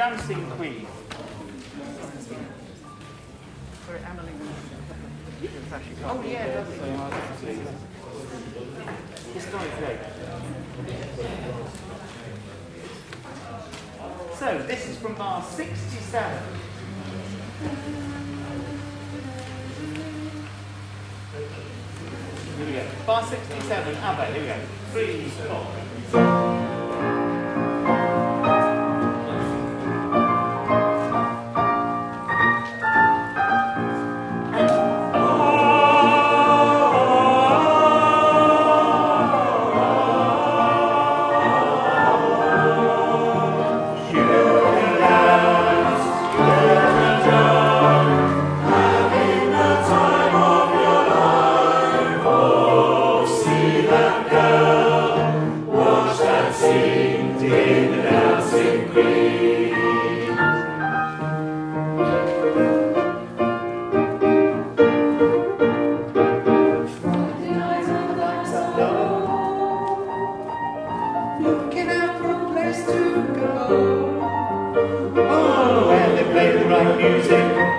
Dancing Queen. Sorry, Emily. Oh yeah, lovely. Historic So this is from bar 67. Here we go. Bar 67, ABBA, here we go. Three, four. Right music,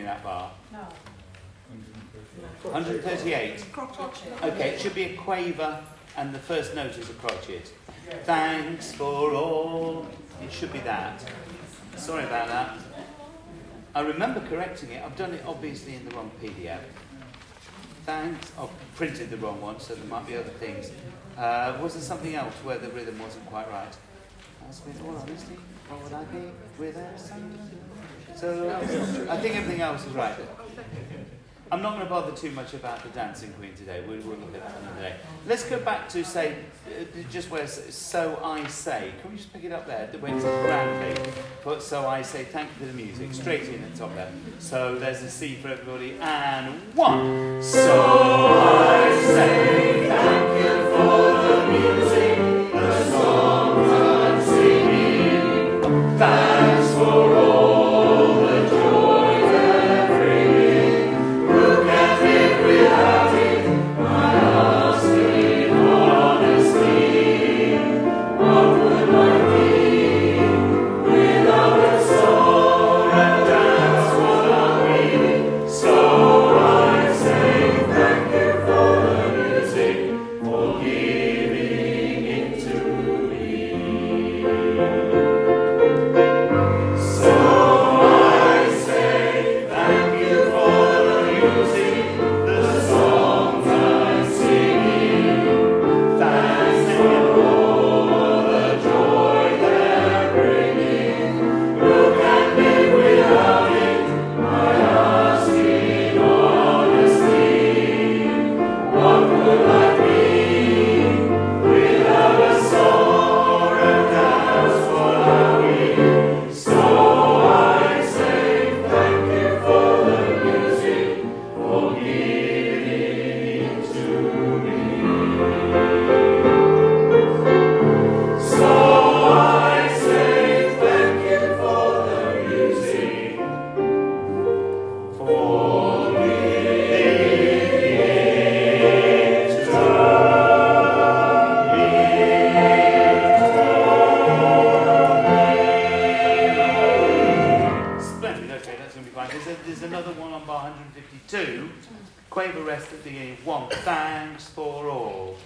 rest at the beginning of that bar? No. 138. Okay, it should be a quaver, and the first note is a crotchet. Thanks for all. It should be that. Sorry about that. I remember correcting it. I've done it obviously in the wrong PDF. Thanks. I've printed the wrong one, so there might be other things. Uh, was there something else where the rhythm wasn't quite right? That's with all honesty. What would I be without some? So I think everything else is right. I'm not going to bother too much about the Dancing Queen today. We'll, look at that another day. Let's go back to say, uh, just where so I say. Can we just pick it up there? When it's grandly. Put so I say. Thank you for the music. Straight in at the top there. So there's a C for everybody. And one. So I say. Rest at the beginning. One, thanks for all.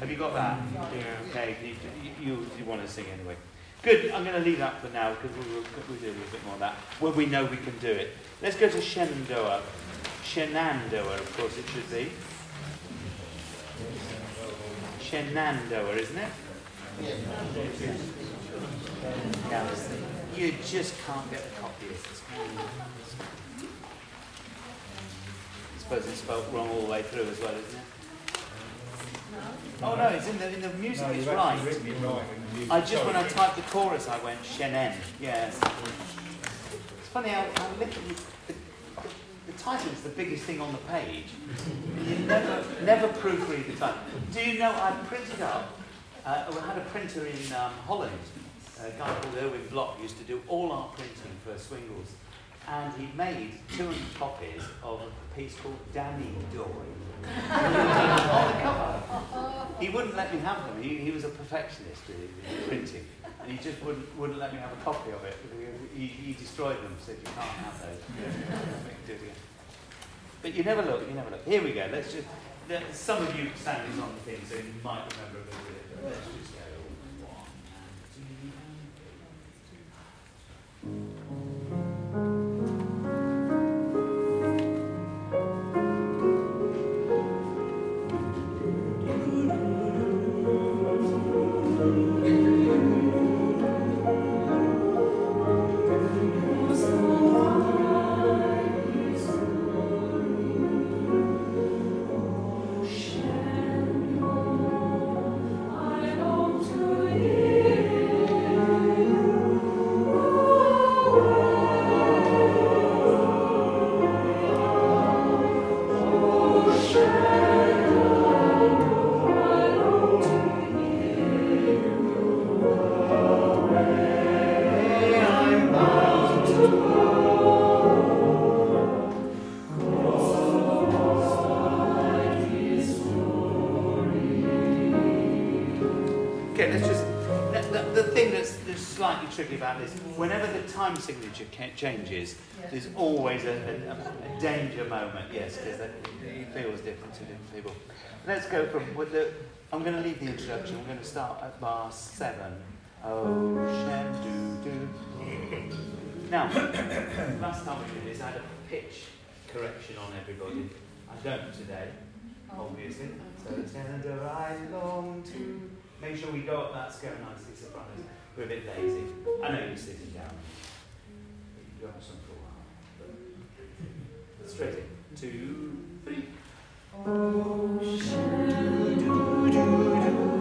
Have you got that? Yeah, okay. You, you, you want to sing anyway. Good. I'm going to leave that for now because we'll, we'll do a little bit more of that when we know we can do it. Let's go to Shenandoah. Shenandoah, of course, it should be. Shenandoah, isn't it? Yeah. You just can't get a copy of this. I suppose it's spelled wrong all the way through as well, isn't it? Oh no, it's in the in the music. No, it's right. actually written it right in the music. I just when I typed the chorus, I went Shenen. Yeah. It's funny how, how little the, the, the title is the biggest thing on the page. You never never proofread the title. Do you know I printed up? Uh, we had a printer in um, Holland. A guy called Erwin Block used to do all our printing for Swingles, and he made 200 copies of a piece called Danny Doy on the cover. He wouldn't let me have them. He, he was a perfectionist in, in printing, and he just wouldn't wouldn't let me have a copy of it. He, he destroyed them. Said you can't have those. But you never look. You never look. Here we go. Let's just. Some of you standing on the thing, so you might remember a bit time signature changes, there's always a, a, a danger moment, yes, because it feels different to different people. Let's go from. With the, I'm going to leave the introduction. We're going to start at bar seven. Oh, Ocean doo doo. Now, last time we did this, I had a pitch correction on everybody. I don't today, obviously. So it's going to I long to. Make sure we go up that scale nicely, sopranos. We're a bit lazy. I know you're sitting down. Have some for a while. But straight in. Two, three. nice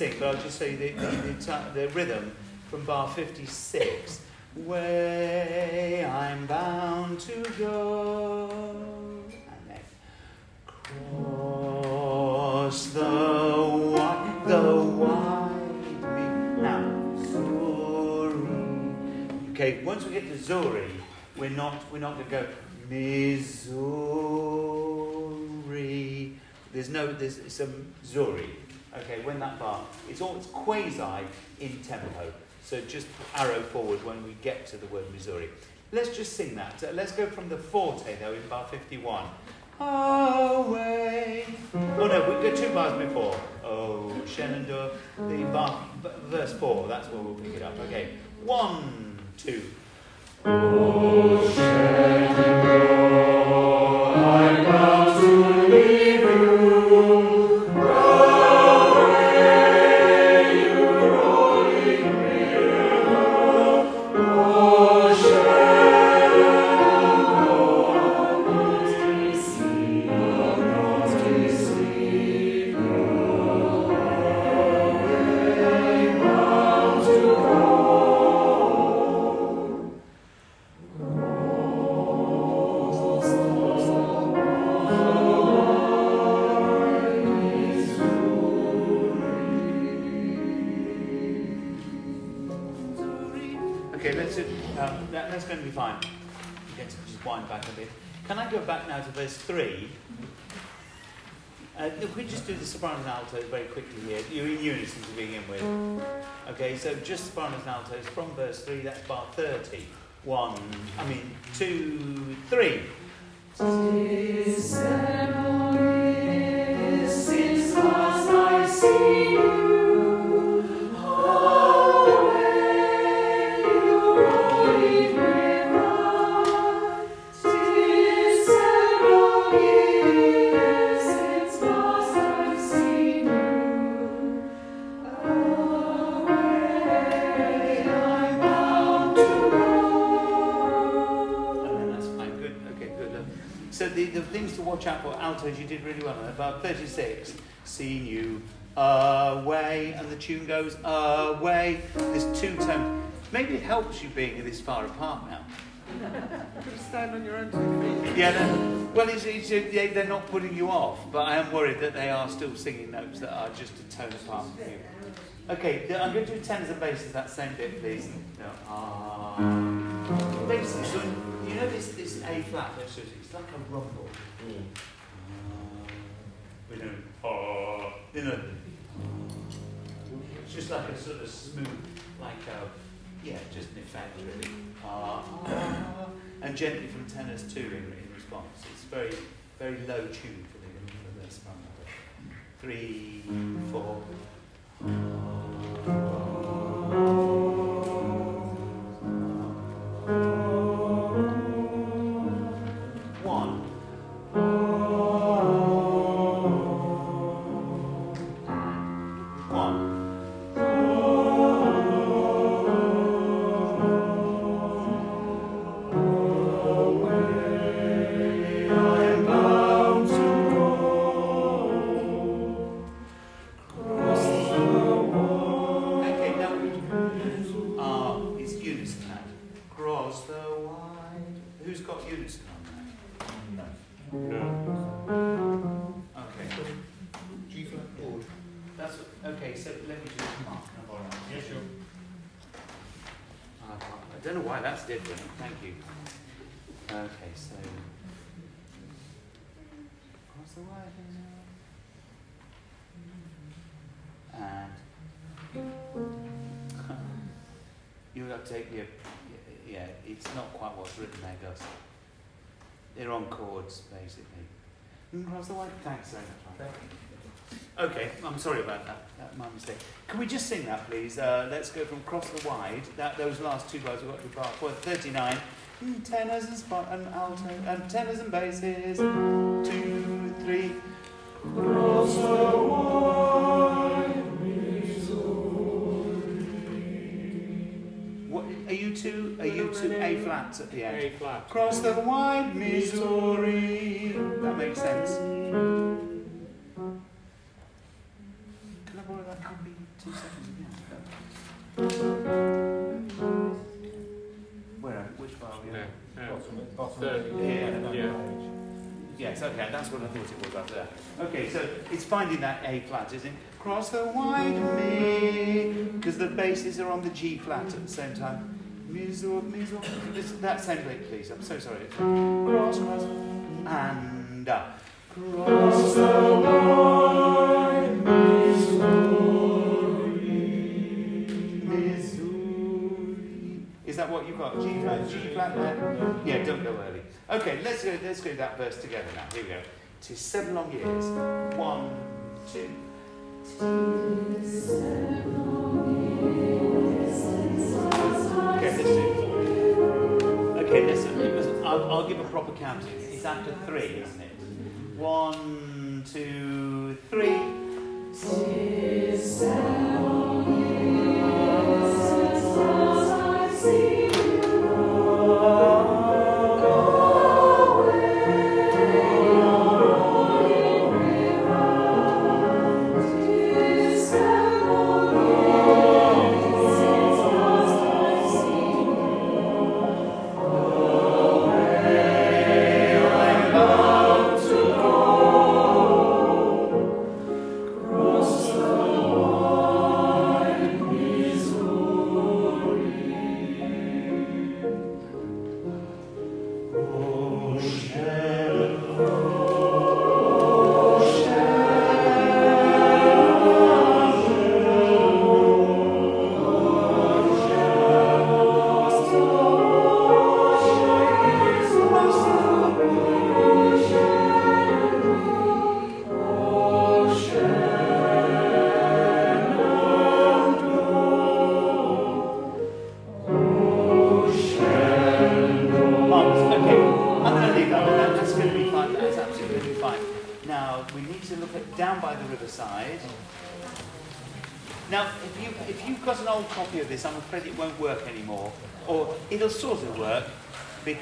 sing, but I'll just you the, the, the, the rhythm from bar 56. Way I'm bound to go, and then cross the wide, the wide me. Now, Zuri. Okay, once we get to Zuri, we're not we're not going to go Missouri. There's no there's some Zuri. Okay, when that bar, it's all it's quasi in tempo. So just arrow forward when we get to the word Missouri. Let's just sing that. Let's go from the forte though in bar 51. Away. Oh no, we go two bars before. Oh, Shenandoah. The bar, verse four. That's where we'll pick it up. Okay, one, two. Oh, Shenandoah, um, that, that's going to be fine. To just wind back a bit. Can I go back now to verse three? Uh, if we just do the sopranos and altos very quickly here, you're in unison to begin with. Okay, so just sopranos and altos from verse three. That's bar thirty. One, I mean two, three. 36, seen you away, and the tune goes away. There's two tones. Maybe it helps you being this far apart now. Could stand on your own two feet. Yeah, they're, well, it's, it's, they- they're not putting you off, but I am worried that they are still singing notes that are just a tone apart from you. Okay, I'm going to do tenors and basses, that same bit, please. No, ah. Basically, so you know this, this A flat, that's just- it's like a rumble. Ah. We know, you know, it's just like a sort of smooth, like a, yeah, just an effect really. And gently from tenors too in, in response. It's very, very low tune for the, for the soprano. Three, four. That's okay. So let me just mark. Can I borrow? Yes, sure. I I don't know why that's different. Thank you. Okay, so cross the wire and you have to take your yeah. It's not quite what's written there, Gus. They're on chords basically. Mm, Cross the wire. Thanks very much. Mike. Okay, I'm sorry about that. That's my mistake. Can we just sing that, please? Uh, let's go from cross the wide. That those last two bars we've got to bar for 39. Mm, Tenors and spot and alto and tenors and basses. Two, three. Cross the wide. What are you two? Are you two A flats at the end? A flat. Cross the wide Missouri. That makes sense. Two seconds again. Where? Which bar are we on? Bottom, bottom. Third. Yeah. Yeah. Yes, okay, that's what I thought it was up there. Okay, so it's finding that A flat, isn't it? Cross the wide me, because the basses are on the G flat at the same time. Mizzle, mizzle. That same bit, please. I'm so sorry. Cross, cross, and up. Cross the wide that what you've got? G flat, G flat there? Yeah, don't go early. Okay, let's go, let's go that verse together now. Here we go. To seven long years. One, two. Okay, let's do Okay, listen. It was, I'll, I'll give a proper counting. It's after three, isn't it? One, two, three. Marvellous.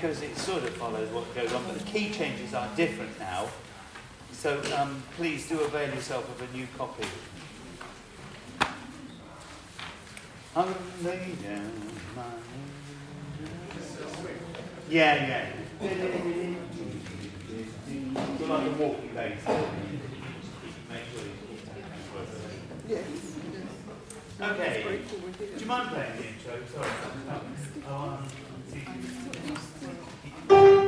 Because it sort of follows what goes on, but the key changes are different now. So um, please do avail yourself of a new copy. I'm lay down my yeah, yeah. You're like a walkie bass. Make sure you Yes. Okay. Do you mind playing the intro? Sorry. Oh,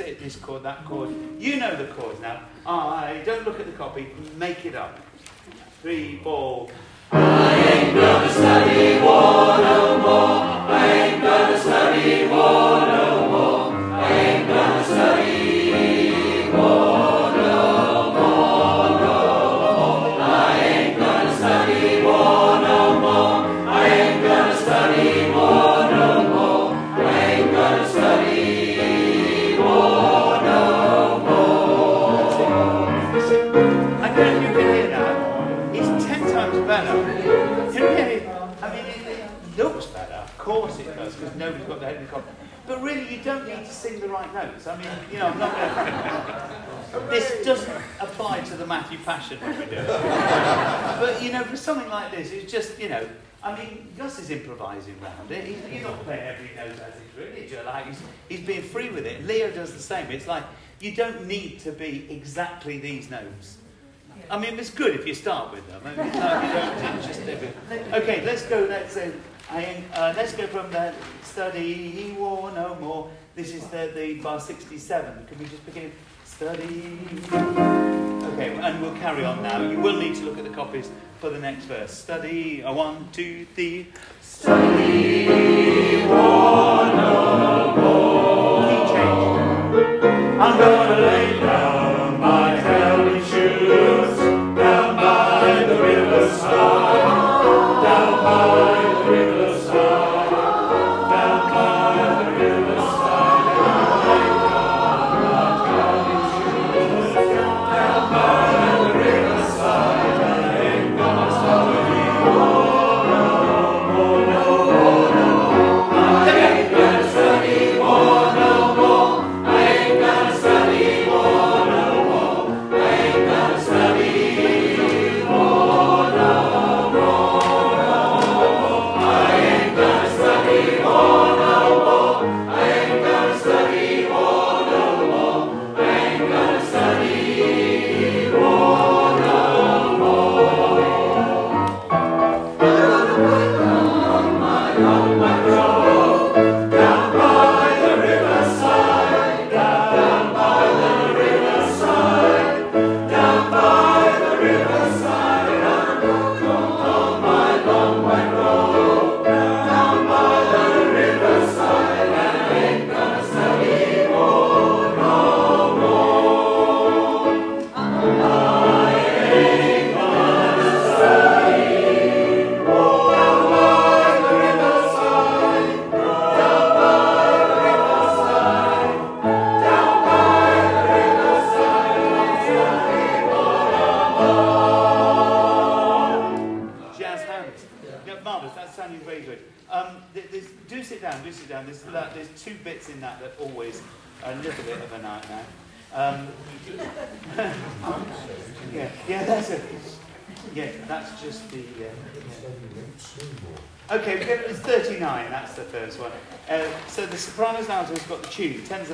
it. This chord, that chord. You know the chords now. I don't look at the copy. Make it up. Three, four. I ain't gonna study Matthew Passion when we do it. But, you know, for something like this, it's just, you know, I mean, Gus is improvising around it. He's, he's not playing every note as he's really like he's, he's being free with it. Leo does the same. It's like you don't need to be exactly these notes. I mean, it's good if you start with them. I mean, it's like you don't just. Okay, let's go. Let's I uh, let's go from the study war no more. This is the, the bar 67. Can we just begin? Study. Okay, and we'll carry on now. You will need to look at the copies for the next verse. Study. A one, two, three. Study no more. Key change. I'm gonna lay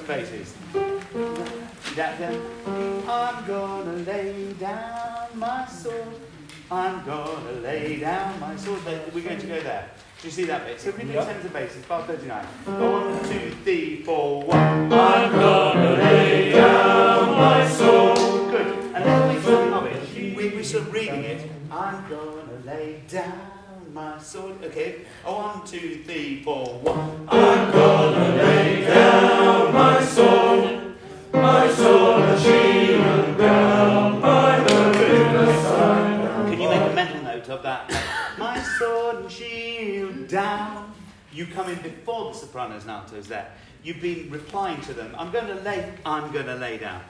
tune, tens and basses. That, that. I'm gonna lay down my sword. I'm gonna lay down my sword. We're going to go there. Do you see that bit? So we do tens and basses, bar 39. One, two, three, four, one. I'm gonna lay down my soul. Good. And let's make something of it. We, we're sort of reading it. I'm gonna lay down my sword. Okay. Oh, one, two, three, four, one. I'm gonna You come in before the sopranos and altos there. You've been replying to them. I'm going to lay. I'm going to lay down.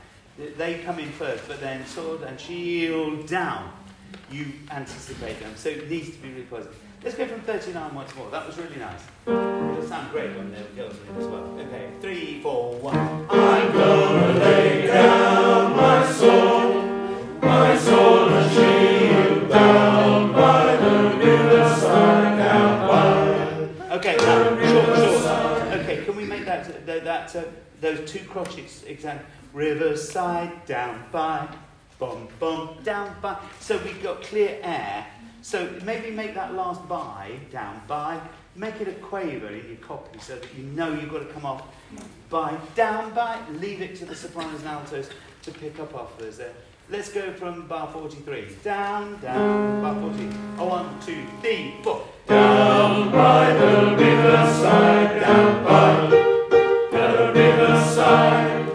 They come in first, but then sword and shield down. You anticipate them, so it needs to be really positive. Let's go from 39 once more. That was really nice. It'll sound great when the girls are in as well. Okay, three, four, one. I'm gonna lay down my soul, my soul and shield down Okay, now, short, short. Okay, can we make that, that, uh, those two crotchets, exactly. Riverside, down by, bum, bum, down by. So we've got clear air. So maybe make that last by, down by, make it a quaver in your copy so that you know you've got to come off by, down by, leave it to the sopranos and altos to pick up afterwards there. Let's go from bar 43. Down, down, bar 40. Oh, one, two, three, four. Down by the riverside, down by the riverside,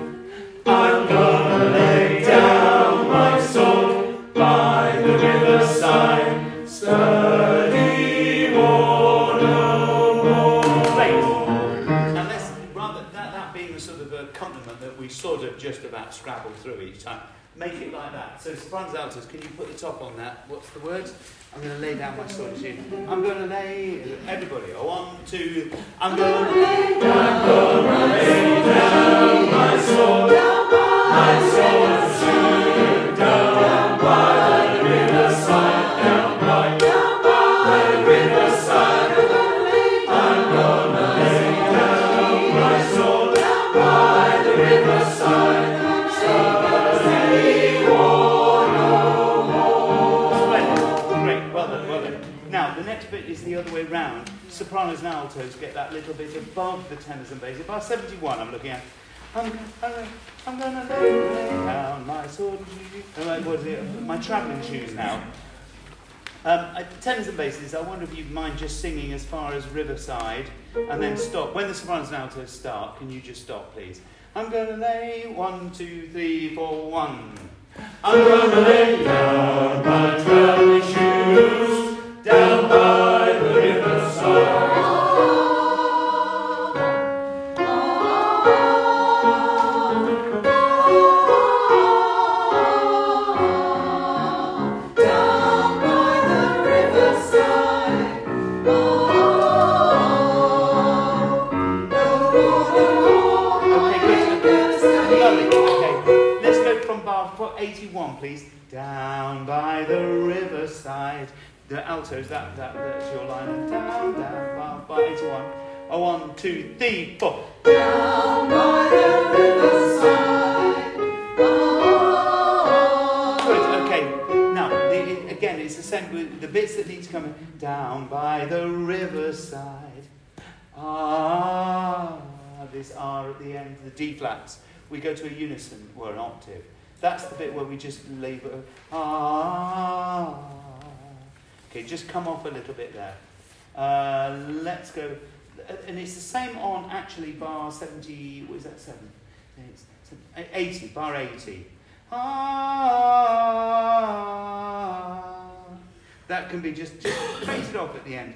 I'm gonna lay down my soul by the riverside, study war no more. Great. And let's, rather, that, that being the sort of uh, accompaniment that we sort of just about scrabble through each time, make it like that. So sopranos altos, can you put the top on that? What's the word? I'm going to lay down my sword to you. I'm going to lay, everybody, a one, two, I'm going to lay down. Gonna lay down my soul, my soul way round. Sopranos and altos get that little bit above the tenors and basses. Bar 71, I'm looking at. I'm, I'm, I'm to lay down my sword and shoes. Oh, it? My travelling shoes now. Um, tenors and basses, I wonder if you'd mind just singing as far as Riverside and then stop. When the sopranos and altos start, can you just stop, please? I'm to lay one, two, three, four, one. I'm gonna lay down my please. Down by the riverside. The altos, that, that, that's your line. And down, down, bar 81. Oh, one, two, three, four. Down by the riverside. Oh, Good, okay. Now, the, again, it's the same with the bits that need to come in. Down by the riverside. Ah, this R at the end, the D flats. We go to a unison or an octave. That's the bit where we just labour. Ah. Okay, just come off a little bit there. Uh, let's go. And it's the same on actually bar 70, what is that, 7? It's, it's 80, bar 80. Ah. That can be just, just it off at the end.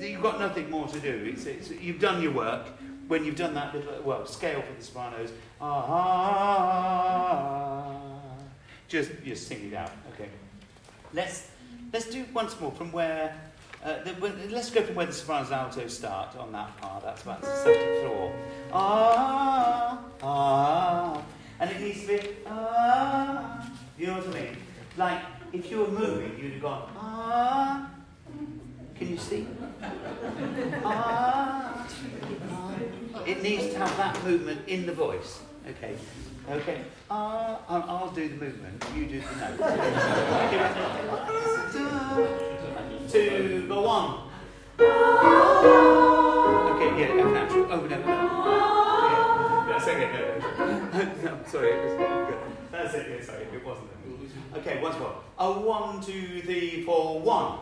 You've got nothing more to do. It's, it's, you've done your work. When you've done that little, well, scale for the sopranos. Ah. Just, just sing it out. Okay. Let's, let's do once more from where, uh, the, when, let's go from where the sopranos alto start on that part. That's about the second floor. Ah, ah. And it needs to be, ah. You know what I mean? Like, if you were moving, you'd have gone, ah. Can you see? Ah. ah. It needs to have that movement in the voice. Okay. Okay. Ah. I'll, I'll do the movement. You do the note. Two, go one. Okay, yeah, F natural. Oh, no, no. Yeah, that's okay. No, no. sorry, it was good. That's it, yeah, sorry, it wasn't. Okay, once more. A one, two, three, four, one.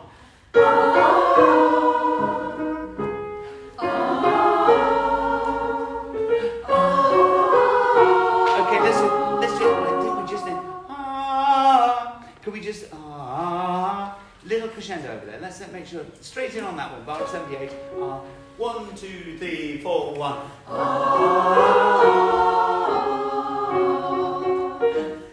Ah, can we just, ah, little crescendo over there. Let's make sure, straight in on that one, bar 78. Ah, one, two, three, four, one.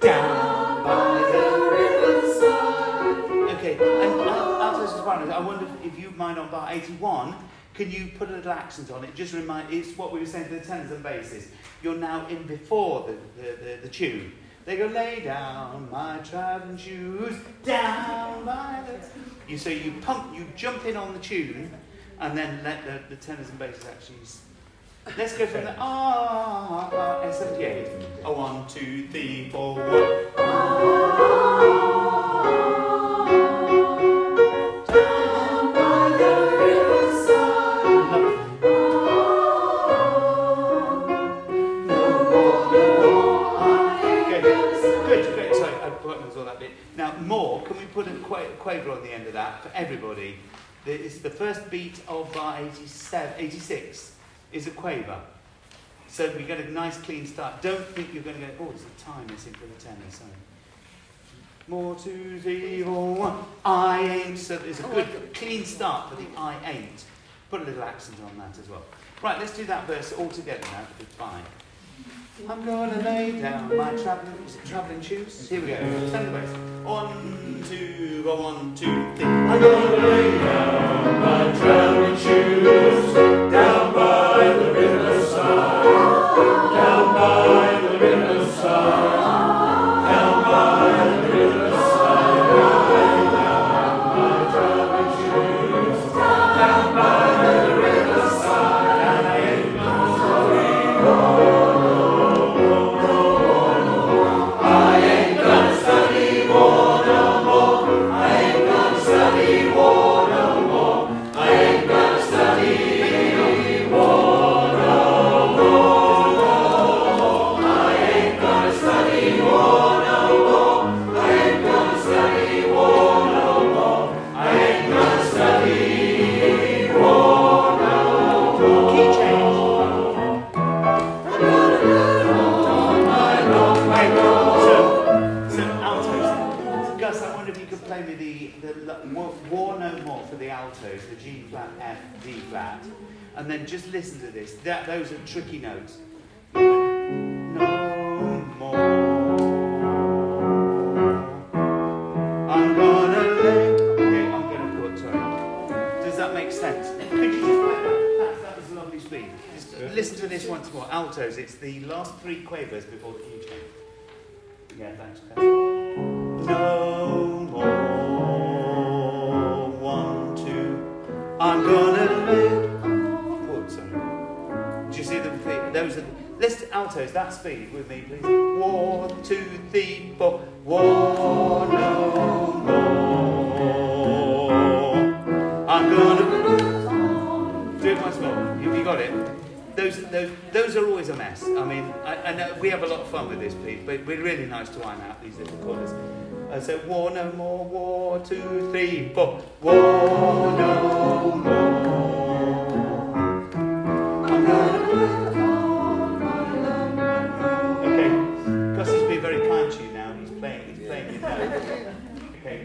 Down by the riverside. Okay, and and sopranos, I wonder if, you mind on bar 81, can you put a little accent on it? Just remind, it's what we were saying to the tenors and basses. You're now in before the, the, the, the tune. They go, lay down my traveling shoes, down by the... You, so you pump, you jump in on the tune, and then let the, the tenors and basses actually Let's go from the ah, ah, ah 78. A one, two, three, four, one. Good, Now, more, can we put a qua- quaver on the end of that for everybody? The- It's the first beat of bar 87, 86 is a quaver. So we get a nice clean start. Don't think you're going to go, oh, it's a time missing for the tenor, sorry. More, two, three, four, one. I ain't. So there's a oh, good clean start for the I ain't. Put a little accent on that as well. Right, let's do that verse all together now. Fine. I'm gonna lay down my travelling, is it travelling shoes? Here we go. Stand the bass. One, two, go one, two, three. I'm gonna lay down my traveling shoes the altos, the G flat, F, D flat, and then just listen to this. That, those are tricky notes. No more. I'm gonna let. Okay, I'm gonna put. Sorry. Does that make sense? Could you just play that? That, that was a lovely speed. Just listen to this once more. Altos. It's the last three quavers before the key change. Yeah, thanks. No altos that speed with me please. War One, two, three, four. War no more. I'm gonna do it more. Have you got it? Those, those, those are always a mess. I mean, I, I we have a lot of fun with this, Pete, but we're really nice to iron out these little corners. Uh, so, war no more, war, two, three, four. War no more.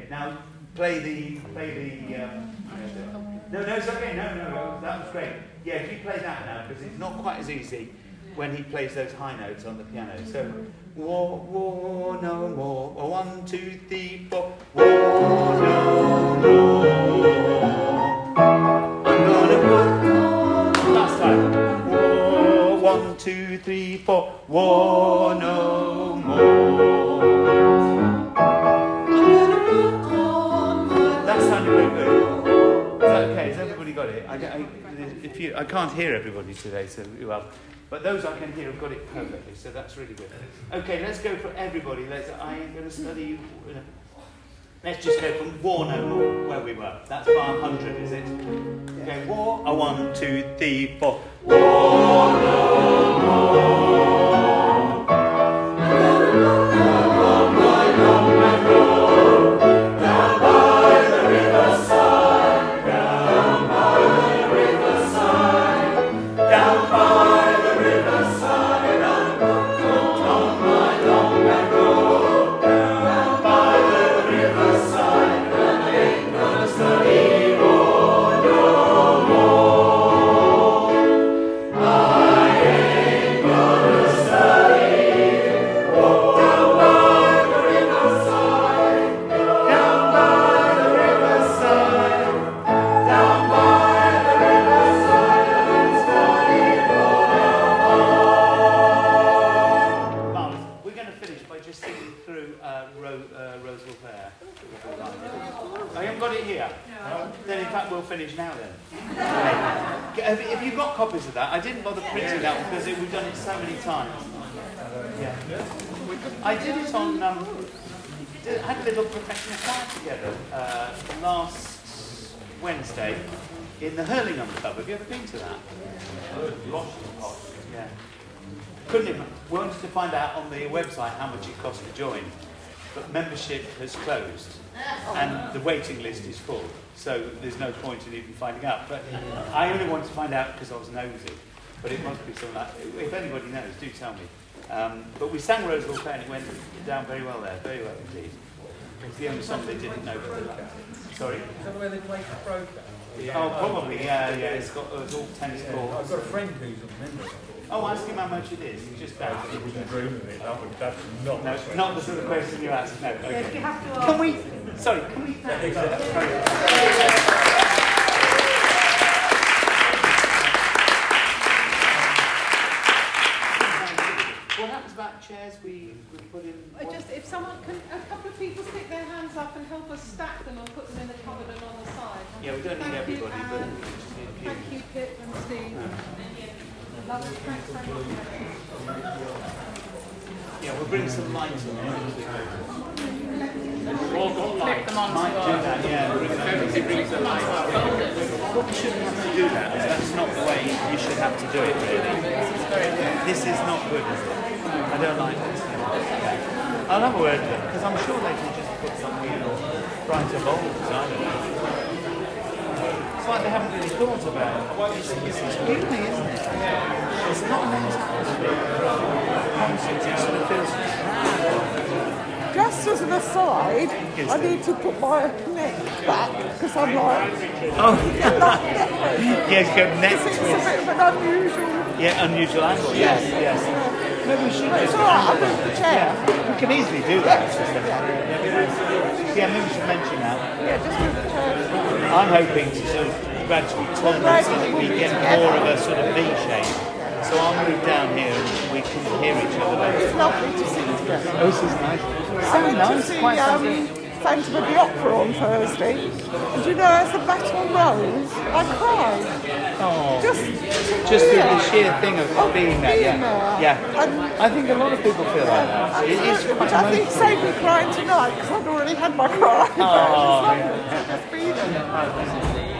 Now play the, play the, um, no, no, it's okay, no, no, that was great. Yeah, if you play that now, because it's not quite as easy when he plays those high notes on the piano. So, war, war, no more. Or one, two, three, four. War, no more. I'm last time. One, two, three, four. War, no Has everybody got it? I, I, if you, I can't hear everybody today, so well, but those I can hear have got it perfectly, so that's really good. Okay, let's go for everybody. Let's. I am going to study. you. Let's just go from war no more, where we were. That's bar 100, is it? Okay, war. A one, two, three, four. War no more. To find out on the website how much it costs to join, but membership has closed and the waiting list is full, so there's no point in even finding out. But I only wanted to find out because I was nosy, but it must be something like, if anybody knows, do tell me. Um, but we sang Rosewell Fair and it went down very well there, very well indeed. It's the only song they didn't know. Sorry? Is that where they play for Broker? Oh, probably, yeah, yeah. It's got it's all tennis I've got a friend who's a member of it. Oh, ask him how much it is. Just that. I wouldn't dream of it. That would, that's not No, my not the sort of question you asked. No. If you have to ask. Can we? Sorry. Can we? What happens about chairs we, we put in? I just, if someone can, a couple of people stick their hands up and help us stack them and put them in the cupboard and on the side. Yeah, we don't need Thank you, everybody, but Anne. just need a few. Thank you, Pip and Steve. Lovely, thanks very much. Yeah, we'll bring some lights in. Clip them onto Might do that, yeah. Them. We shouldn't have to do that. That's not the way you should have to do it, really. This is not good, is it? I don't like this. I'll have a word with them, because I'm sure they can just put something in brighter bulbs, I don't know. It's like they haven't really thought about it. It's, it's, it's uni, isn't it? It's not a nice atmosphere. It sort of feels Just as an aside, I need to put my neck back because I'm like, Oh, yes, go next it's a bit of an unusual. Yeah, unusual angle. Yes, yes. Maybe we should But it's all right, I'll move the chair. We can easily do that. It's just a- Yeah, maybe we should mention that. Yeah, just move the chair. I'm hoping to sort of gradually turn this so that we get more of a sort of V shape. So I'll move down here and we can hear each other better. It's lovely to sing together. Oh, this is nice. I So went nice. to see Quite um, something. Phantom of the Opera on Thursday, and do you know, as the battle rose, I cried. Oh. Just, Just the, the sheer thing of Of being there. Yeah. there. Yeah. And- I think a lot of people feel like that. It is quite I think saved me crying tonight because I'd already had my cry. Oh, was just be there.